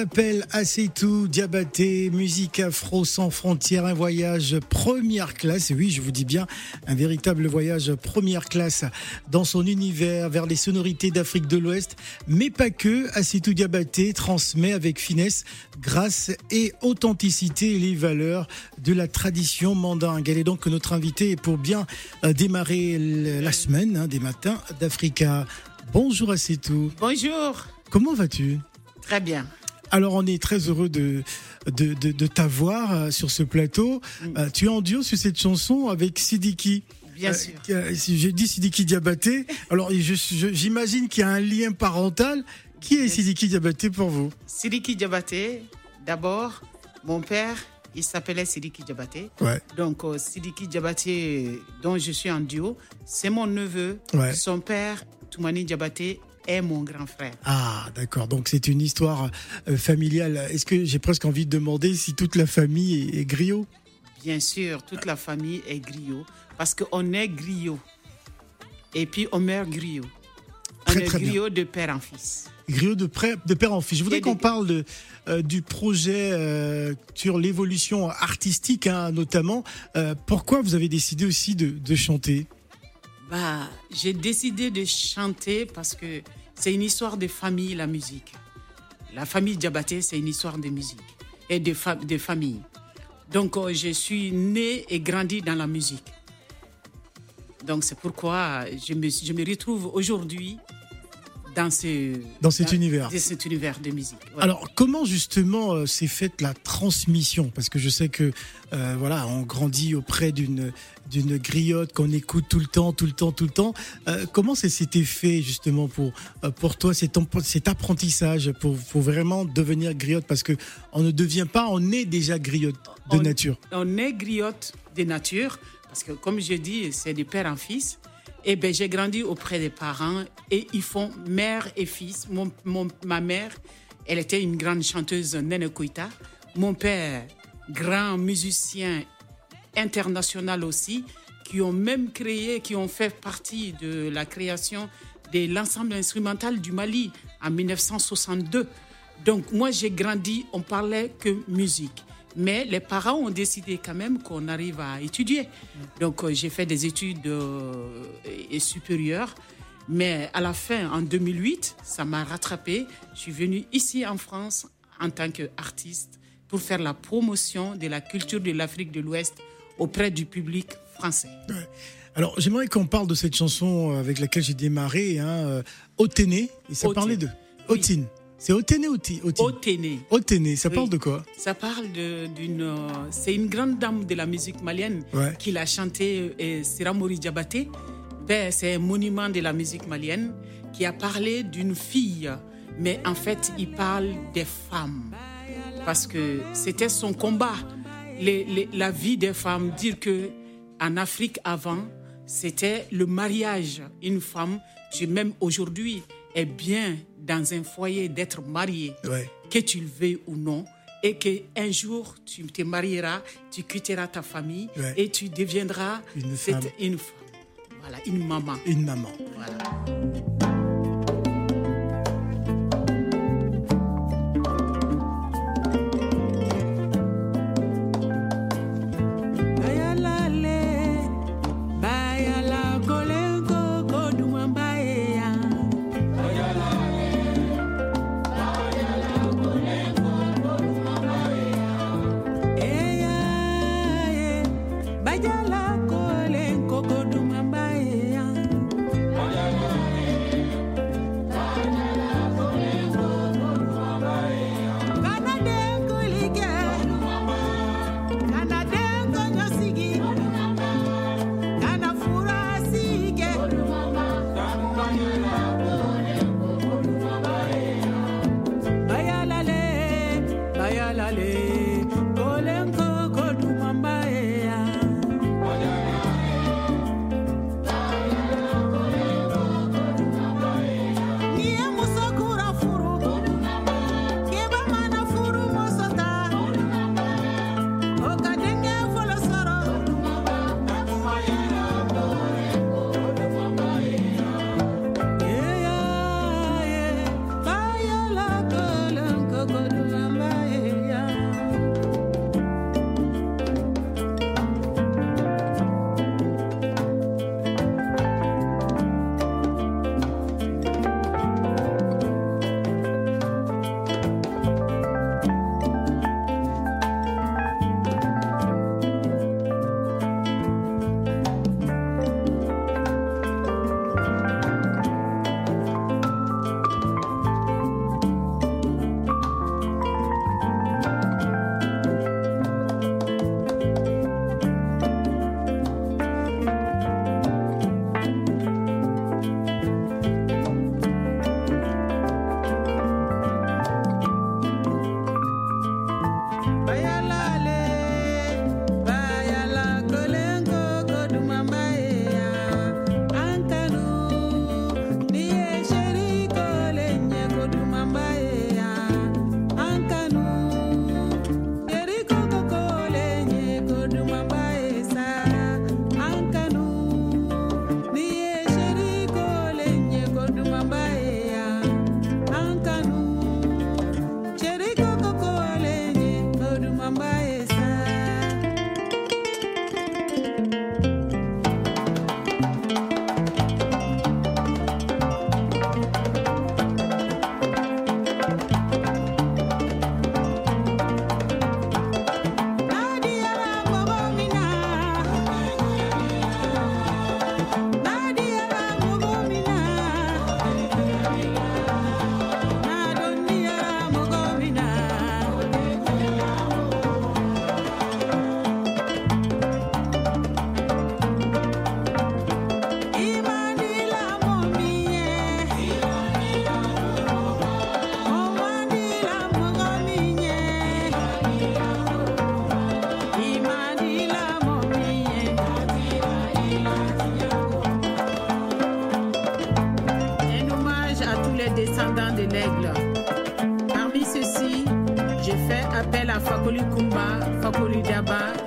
S'appelle Assetou Diabaté, musique afro sans frontières, un voyage première classe. Oui, je vous dis bien, un véritable voyage première classe dans son univers vers les sonorités d'Afrique de l'Ouest, mais pas que. Assetou Diabaté transmet avec finesse, grâce et authenticité les valeurs de la tradition mandingue. Elle est donc notre invitée pour bien euh, démarrer la semaine hein, des matins d'Africa. Bonjour Assetou. Bonjour. Comment vas-tu? Très bien. Alors on est très heureux de, de, t'avoir euh, sur ce plateau. Mm. Euh, tu es en duo sur cette chanson avec Sidiki. Bien euh, sûr. je dis Sidiki Diabaté, alors j'imagine qu'il y a un lien parental. Qui est Sidiki Diabaté pour vous? Sidiki Diabaté, d'abord, mon père, il s'appelait Sidiki Diabaté. Ouais. Donc Sidiki Diabaté, dont je suis en duo, c'est mon neveu. Son père, Toumani Diabaté, est mon grand frère. Ah, d'accord. Donc c'est une histoire euh, familiale. Est-ce que j'ai presque envie de demander si toute la famille est, griot? Bien sûr, toute la famille est griot parce qu'on est griot. Et puis on meurt griot. On est griot de père en fils. Griot de, de père en fils. Je voudrais qu'on parle de, euh, du projet euh, sur l'évolution artistique, hein, notamment. pourquoi vous avez décidé aussi de, de chanter? Bah, j'ai décidé de chanter parce que c'est une histoire de famille, la musique. La famille Diabaté, c'est une histoire de musique et de, de famille. Donc, euh, je suis né et grandi dans la musique. Donc, c'est pourquoi je me, je me retrouve aujourd'hui dans, ce, dans cet univers. Dans cet univers de musique. Alors, comment justement euh, s'est faite la transmission? Parce que je sais que euh, voilà, on grandit auprès d'une d'une griotte qu'on écoute tout le temps, tout le temps, tout le temps. Euh, comment ça s'était fait justement pour pour toi cet, cet apprentissage pour, pour vraiment devenir griotte? Parce que on ne devient pas, on est déjà griotte de nature. On est griotte de nature parce que comme je dis, c'est de père en fils. Eh ben, j'ai grandi auprès des parents et ils font mère et fils. Mon, ma mère, elle était une grande chanteuse Nene Koita. Mon père, grand musicien international aussi, qui ont même créé, qui ont fait partie de la création de l'ensemble instrumental du Mali en 1962. Donc moi j'ai grandi, on parlait que musique. Mais les parents ont décidé quand même qu'on arrive à étudier. Donc euh, j'ai fait des études euh, supérieures. Mais à la fin, en 2008, ça m'a rattrapé. Je suis venue ici en France en tant qu'artiste pour faire la promotion de la culture de l'Afrique de l'Ouest auprès du public français. Alors, j'aimerais qu'on parle de cette chanson avec laquelle j'ai démarré, hein, euh, Oténé, et ça Oténé. parlait de Oui. C'est Oténé ou Oténé. Oténé, ça Oui. parle de quoi Ça parle d'une. euh, c'est une grande dame de la musique malienne Ouais. qui l'a chanté, euh, Siramori Diabaté. Ben, c'est un monument de la musique malienne qui a parlé d'une fille, mais en fait, il parle des femmes. Parce que c'était son combat, les- les- la vie des femmes. Dire que en Afrique avant, c'était le mariage. Une femme, tu- même aujourd'hui, est bien dans un foyer d'être Ouais. que tu le veuilles ou non, et que un jour tu te marieras, tu quitteras ta famille Ouais. et tu deviendras Une cette- femme. une femme. Voilà, une maman. Une maman. Voilà.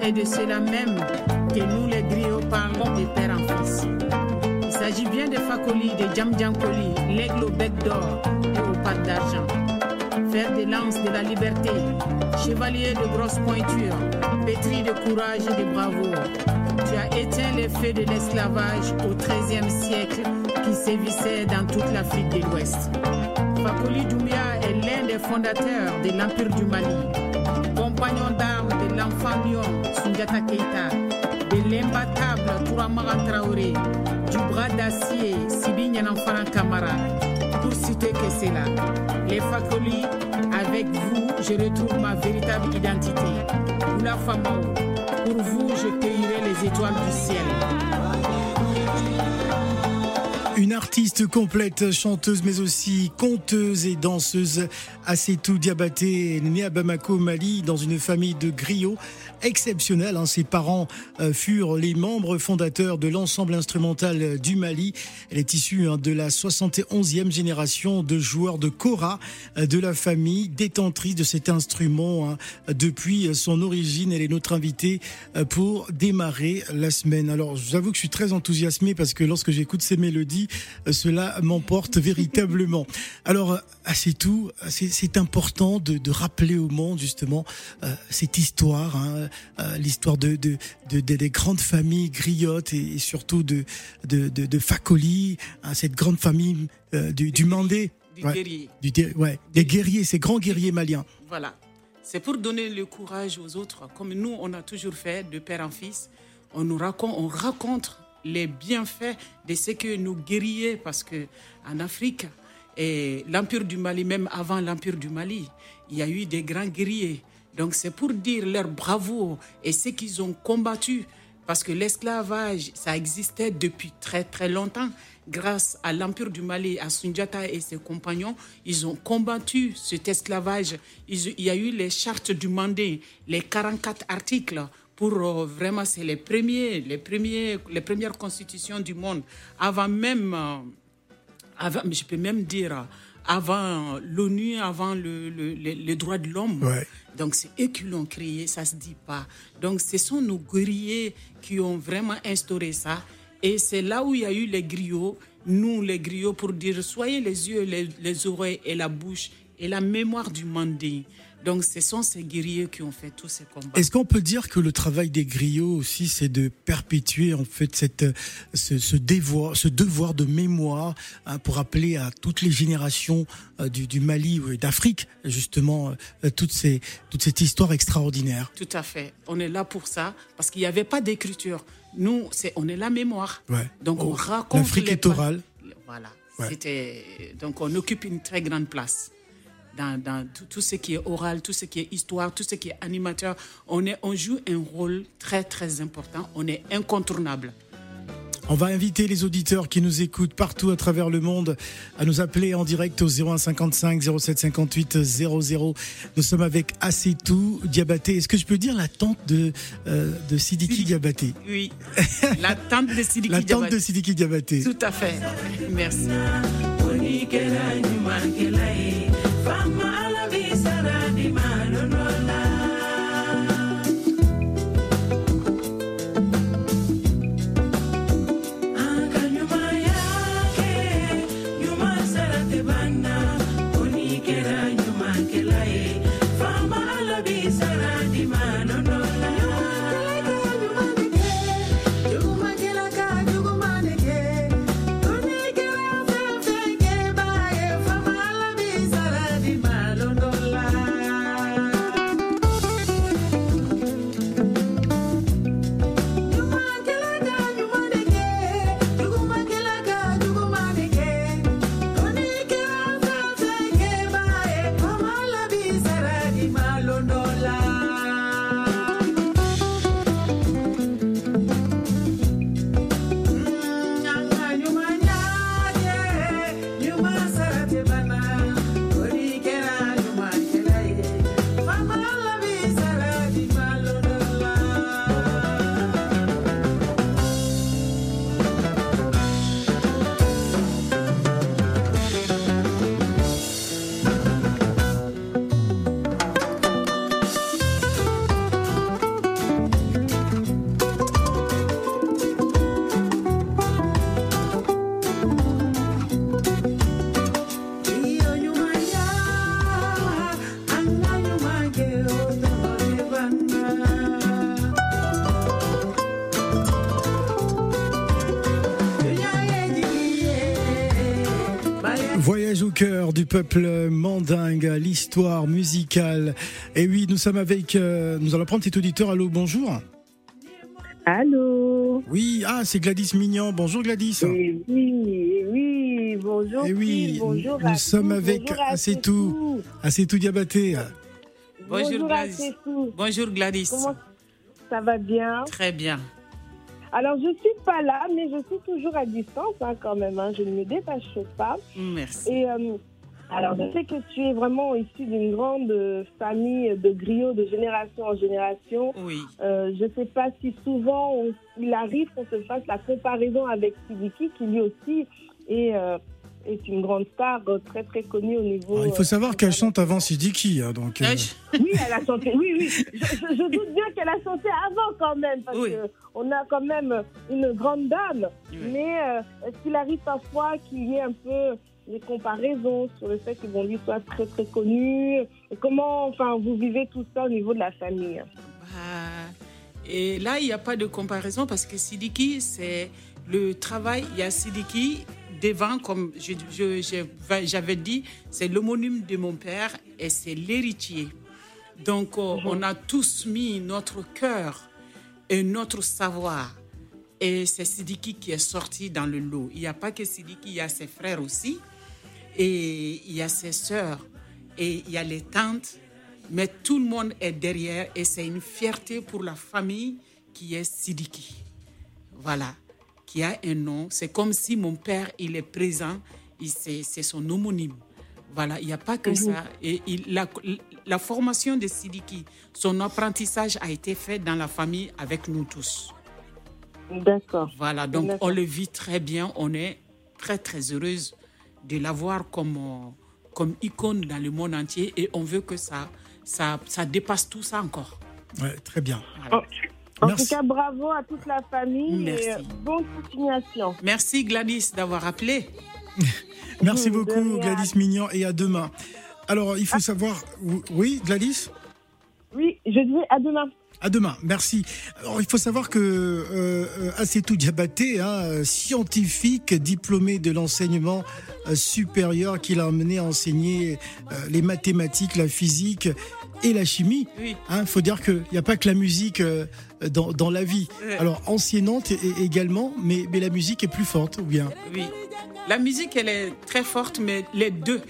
Et de ceux-là même que nous les griots parlons de père en fils. Il s'agit bien de Fakoli, de Djam Koli, l'aigle au bec d'or et aux pattes d'argent fer de lance de la liberté, chevalier de grosses pointures, pétri de courage et de bravoure. Tu as éteint les feux de l'esclavage au XIIIe siècle qui sévissait dans toute l'Afrique de l'Ouest. Fakoli Doumbia est l'un des fondateurs de l'Empire du Mali. Combat Soundiata Keita, de l'imbattable Touramaga Traoré, du bras d'acier Sibi Nyananfana Kamara, pour citer que c'est là. Les Fakoli, avec vous, je retrouve ma véritable identité. Oula Famao, pour vous, je cueillerai les étoiles du ciel. Artiste complète, chanteuse mais aussi conteuse et danseuse, Assetou Diabaté, née à Bamako, Mali, dans une famille de griots exceptionnelle. Hein. Ses parents euh, furent les membres fondateurs de l'ensemble instrumental du Mali. Elle est issue hein, de la 71e génération de joueurs de kora euh, de la famille, détentrice de cet instrument hein. depuis son origine. Elle est notre invitée euh, pour démarrer la semaine. Alors, j'avoue que je suis très enthousiasmé parce que lorsque j'écoute ces mélodies, cela m'emporte véritablement. Alors, c'est tout. C'est important de, de, rappeler au monde justement cette histoire. Hein, euh, l'histoire de, de, de, des grandes familles griottes et, surtout de, de, de, Fakoli, hein, cette grande famille euh, du, du Mandé. Du guerrier. ouais, des guerriers, ces grands guerriers maliens. Voilà. C'est pour donner le courage aux autres, comme nous, on a toujours fait de père en fils. On nous raconte, on raconte les bienfaits de ce que nous guerriers, parce que en Afrique, et l'Empire du Mali, même avant l'Empire du Mali, il y a eu des grands guerriers. Donc c'est pour dire leur bravoure et ce qu'ils ont combattu. Parce que l'esclavage, ça existait depuis très très longtemps. Grâce à l'Empire du Mali, à Sundiata et ses compagnons, ils ont combattu cet esclavage. il y a eu les chartes du Mandé, les 44 articles pour euh, vraiment, c'est les premiers, les premiers, les premières constitutions du monde. Avant même, euh, avant, je peux même dire, avant l'ONU, avant le, le, les, droits de l'homme. Donc c'est eux qui l'ont créé, ça se dit pas. Donc ce sont nos guerriers qui ont vraiment instauré ça. Et c'est là où il y a eu les griots, nous les griots, pour dire soyez les yeux, les, les oreilles et la bouche et la mémoire du Mandé. Donc, ce sont ces guerriers qui ont fait tous ces combats. Est-ce qu'on peut dire que le travail des griots aussi, c'est de perpétuer en fait cette, ce, ce, devoir, ce devoir de mémoire hein, pour rappeler à toutes les générations euh, du, du, Mali et d'Afrique justement euh, ces, toute cette histoire extraordinaire? Tout à fait. On est là pour ça parce qu'il n'y avait pas d'écriture. Nous, c'est on est la mémoire. Ouais. Donc on raconte. L'Afrique est orale. Voilà. C'était donc on occupe une très grande place dans, tout, ce qui est oral, tout ce qui est histoire, tout ce qui est animateur. On, est, on joue un rôle très, très important. On est incontournable. On va inviter les auditeurs qui nous écoutent partout à travers le monde à nous appeler en direct au 0155 0758 00. Nous sommes avec Assetou Diabaté. Est-ce que je peux dire la tante de, euh, de Sidiki Diabaté? Oui, la tante de Sidiki Diabaté. La tante de Sidiki Diabaté. Tout à fait. Merci. Peuple mandingue, l'histoire musicale. Et oui, nous sommes avec, euh, nous allons prendre cet auditeur. Allô, bonjour. Allô Oui, ah, c'est Gladys Mignon. Bonjour Gladys. Eh oui, oui, bonjour. Eh oui, bonjour nous à sommes tous, avec Assetou. Ah, tout diabaté. Bonjour, Bonjour Gladys. Assetou. Bonjour Gladys. Comment ça va bien? Très bien. Alors, je suis pas là, mais je suis toujours à distance hein, quand même. hein. Je ne me détache pas. Merci. Et euh, alors, je sais que tu es vraiment issu d'une grande famille de griots de génération en génération. Oui. Euh, je ne sais pas si souvent on- il arrive qu'on se fasse la comparaison avec Sidiki, qui lui aussi est, euh, est une grande star euh, très très connue au niveau. Alors, il faut euh, savoir qu'elle chante avant Sidiki. hein, donc, euh, Euh, je- Oui, elle a chanté. Oui, oui. Je, je- je doute bien qu'elle a chanté avant quand même, parce Oui. qu'on a quand même une grande dame. Oui. Mais euh, est-ce qu'il arrive parfois qu'il y ait un peu des comparaisons sur le fait que bon, lui soit très très connu Comment, enfin, vous vivez tout ça au niveau de la famille? Bah, et là, il n'y a pas de comparaison parce que Sidiki, c'est le travail. Il y a Sidiki devant, comme je- je- je- j'avais dit, c'est l'homonyme de mon père et c'est l'héritier. Donc, euh, on a tous mis notre cœur et notre savoir. Et c'est Sidiki qui est sorti dans le lot. Il n'y a pas que Sidiki, il y a ses frères aussi. Et il y a ses sœurs. Et il y a les tantes. Mais tout le monde est derrière. Et c'est une fierté pour la famille qui est Sidiki. Voilà. Qui a un nom. C'est comme si mon père, il est présent. C'est son homonyme. Voilà, il n'y a pas que ça. Et il- la, la formation de Sidiki, son apprentissage a été fait dans la famille avec nous tous. D'accord. Voilà, donc on le vit très bien. On est très, très heureuse de l'avoir comme, euh, comme icône dans le monde entier et on veut que ça, ça, ça dépasse tout ça encore. ouais, très bien. Voilà. En Merci. tout cas, bravo à toute la famille Merci. et euh, bonne continuation. Merci Gladys d'avoir appelé. Merci beaucoup. Gladys Mignon et à demain. Alors, il faut savoir. Oui, Gladys? Oui, je dis à demain. À demain, merci. Alors, il faut savoir que euh, euh, Assetou Diabaté, hein, scientifique diplômé de l'enseignement euh, supérieur, qu'il a amené à enseigner euh, les mathématiques, la physique et la chimie. Oui. Il faut dire qu'il n'y a pas que la musique euh, dans, dans la vie. Ouais. Alors, enseignante é- également, mais, mais la musique est plus forte, ou bien? Oui. La musique, elle est très forte, mais les deux,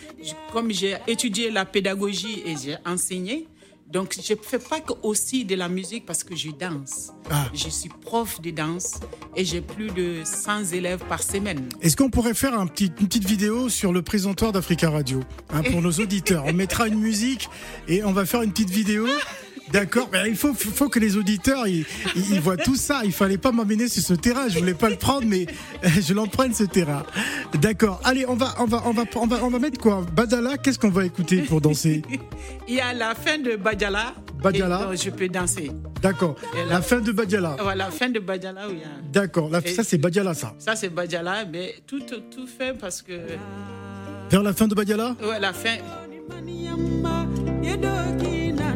comme j'ai étudié la pédagogie et j'ai enseigné, donc je ne fais pas que aussi de la musique parce que je danse. Ah. Je suis prof de danse et j'ai plus de 100 élèves par semaine. Est-ce qu'on pourrait faire un petit, une petite vidéo sur le présentoir d'Africa Radio hein, pour nos auditeurs? On mettra une musique et on va faire une petite vidéo. D'accord, mais il faut, faut que les auditeurs ils, voient tout ça. Il fallait pas m'emmener sur ce terrain. Je voulais pas le prendre, mais euh, je l'emprunte ce terrain. D'accord. Allez, on va, on va, on va, on va, on va mettre quoi? Badala. Qu'est-ce qu'on va écouter pour danser? Il y a la fin de. Badjala. et donc je peux danser. D'accord. La la- fin de Badjala. Voilà, la fin de Badjala, où il y a. D'accord. Ça c'est Badjala, ça. Ça, c'est Badjala, mais tout, tout fait parce que. Vers la fin de Badjala. Ouais, la fin.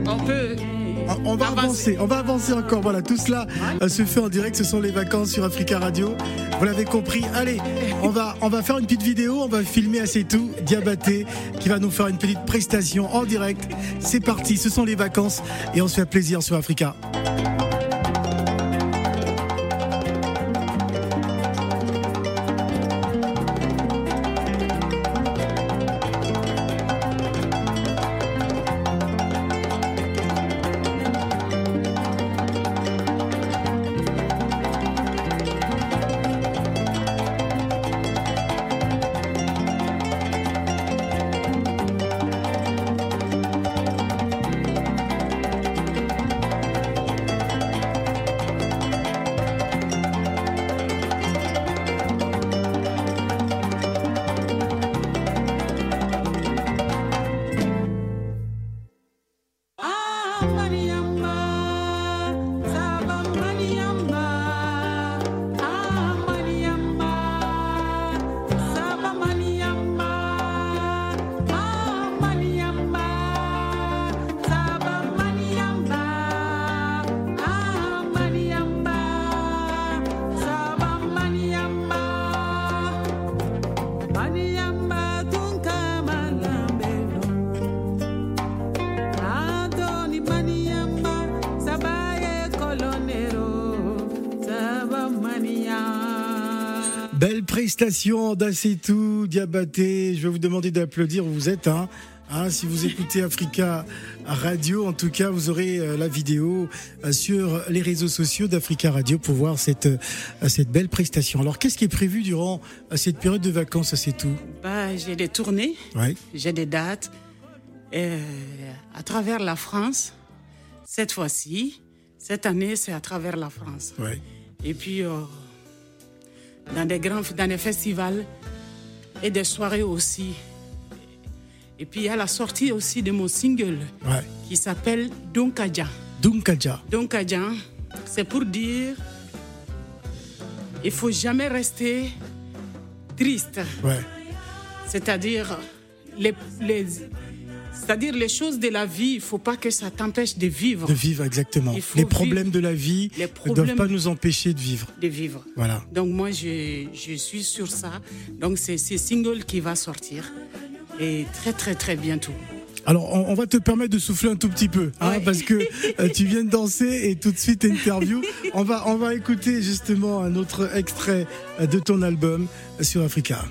On peut. On- On va avancer, on va avancer encore. Voilà, tout cela euh, se fait en direct. Ce sont les vacances sur Africa Radio. Vous l'avez compris. Allez, on va, on va faire une petite vidéo. On va filmer assez tout Diabaté qui va nous faire une petite prestation en direct. C'est parti. Ce sont les vacances et on se fait plaisir sur Africa. Belle prestation d'Assetou, Diabaté. Je vais vous demander d'applaudir où vous êtes. Hein. Hein, si vous écoutez Africa Radio, en tout cas, vous aurez euh, la vidéo euh, sur les réseaux sociaux d'Africa Radio pour voir cette, euh, cette belle prestation. Alors, qu'est-ce qui est prévu durant cette période de vacances à tout bah, J'ai des tournées, ouais. j'ai des dates à travers la France. Cette fois-ci, cette année, c'est à travers la France. Ouais. Et puis, dans des grands dans des festivals et des soirées aussi. Et puis il y a la sortie aussi de mon single qui s'appelle Dunkaja. Dunkaja. Dunkaja, c'est pour dire il faut jamais rester triste. Ouais. C'est-à-dire les, les c'est-à-dire les choses de la vie, il ne faut pas que ça t'empêche de vivre. De vivre, exactement. Les problèmes de la vie ne doivent pas nous empêcher de vivre. De vivre. Voilà. Donc moi, je, je suis sur ça. Donc c'est ce single qui va sortir et très très très bientôt. Alors, on, va te permettre de souffler un tout petit peu, hein, parce que euh, tu viens de danser et tout de suite interview. On va, on va écouter justement un autre extrait de ton album sur Africa.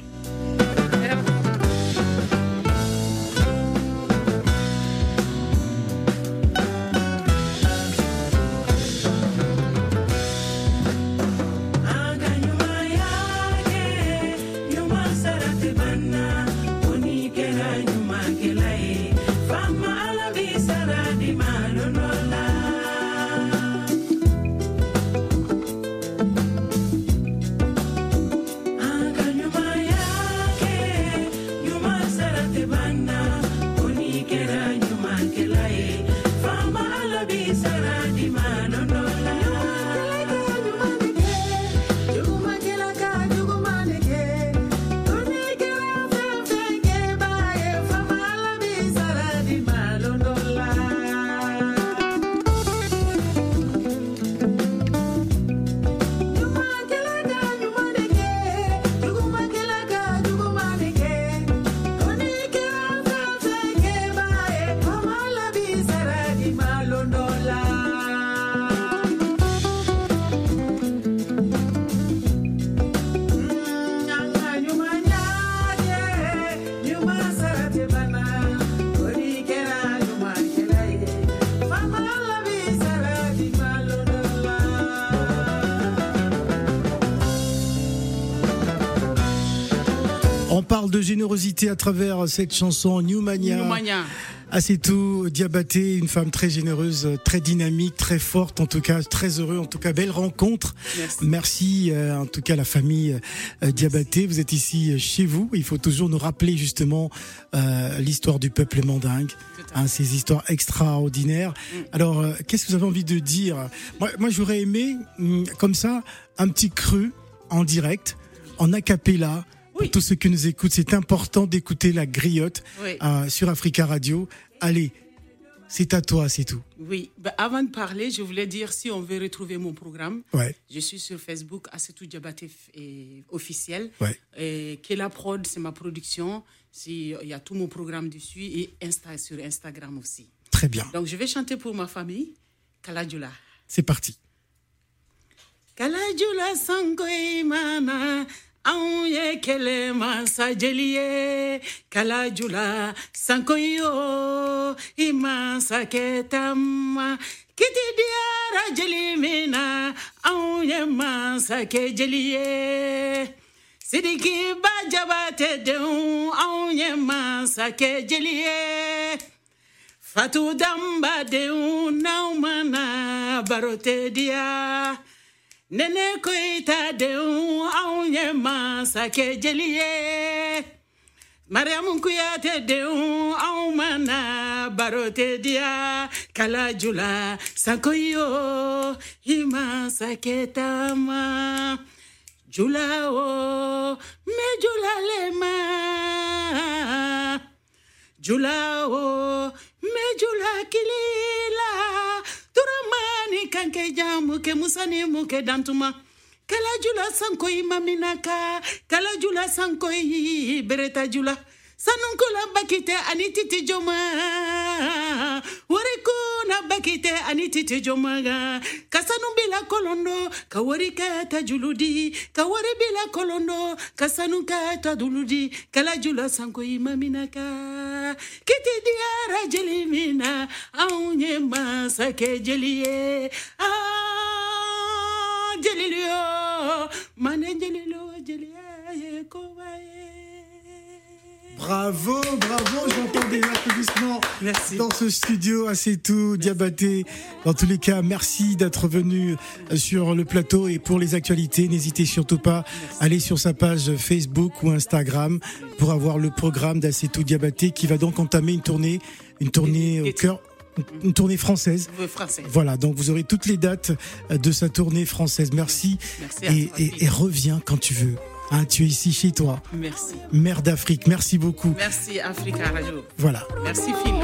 De générosité à travers cette chanson New Mania. New Mania. C'est tout. Diabaté, une femme très généreuse, très dynamique, très forte, en tout cas, très heureux, en tout cas, belle rencontre. Merci, euh, en tout cas, la famille euh, Diabaté. Vous êtes ici euh, chez vous. Il faut toujours nous rappeler justement euh, l'histoire du peuple mandingue, hein, ces histoires extraordinaires. Mm. Alors, qu'est-ce que vous avez envie de dire? Moi, moi j'aurais aimé, mm, comme ça, un petit cru en direct, en acapella pour tous ceux qui nous écoutent, c'est important d'écouter la griotte euh, sur Africa Radio. Allez, c'est à toi, c'est tout. Oui, ben, avant de parler, je voulais dire si on veut retrouver mon programme, ouais. je suis sur Facebook, Assetou Diabaté officiel. Ouais. Et Kela Prod, c'est ma production. Il y a tout mon programme dessus et Insta, sur Instagram aussi. Très bien. Donc je vais chanter pour ma famille, Kaladjula. C'est parti. Kaladjula Sangoimana. Anw ye kɛlɛ masa jeli ye kalajula sanko yo i masakɛ tama kiti diyara jeli min na anw ye masakɛ jeli ye sidiki ba jabatɛ denw anw ye masakɛ jeli fatu danba denw n'aw mana baro tɛ diya Nene koita deu aunye masake jeliye. Mariamu kuyate deu aumana barote dia kala jula sankoyo himasake tama. Jula o me jula lema. Jula o me jula kilila kanke jamu ke musani muke dantuma. Kala jula sankoi maminaka kala jula sankoi bereta jula. Sanunkula bakite ani titi joma. Wari kuna na bakite ani titi jomaga ka sanu bila kolondo ka wari kɛ ta juludi. Ka wari bila kolondo ka kɛ duludi. Kala jula sanko i mamina ka kiti diyara jeli min na anw ye masakɛ jeli ye ah, mane Bravo, bravo, j'entends des applaudissements Merci. dans ce studio, C'est tout, Diabaté. Dans tous les cas, merci d'être venu sur le plateau et pour les actualités, n'hésitez surtout pas à aller sur sa page Facebook ou Instagram pour avoir le programme d'Assetou Diabaté qui va donc entamer une tournée, une tournée au cœur, une tournée française. Voilà, donc vous aurez toutes les dates de sa tournée française. Merci, Merci à et, et- reviens quand tu veux. Hein, tu es ici chez toi, Merci. mère d'Afrique. Merci beaucoup. Merci Africa Radio. Voilà. Merci Phil.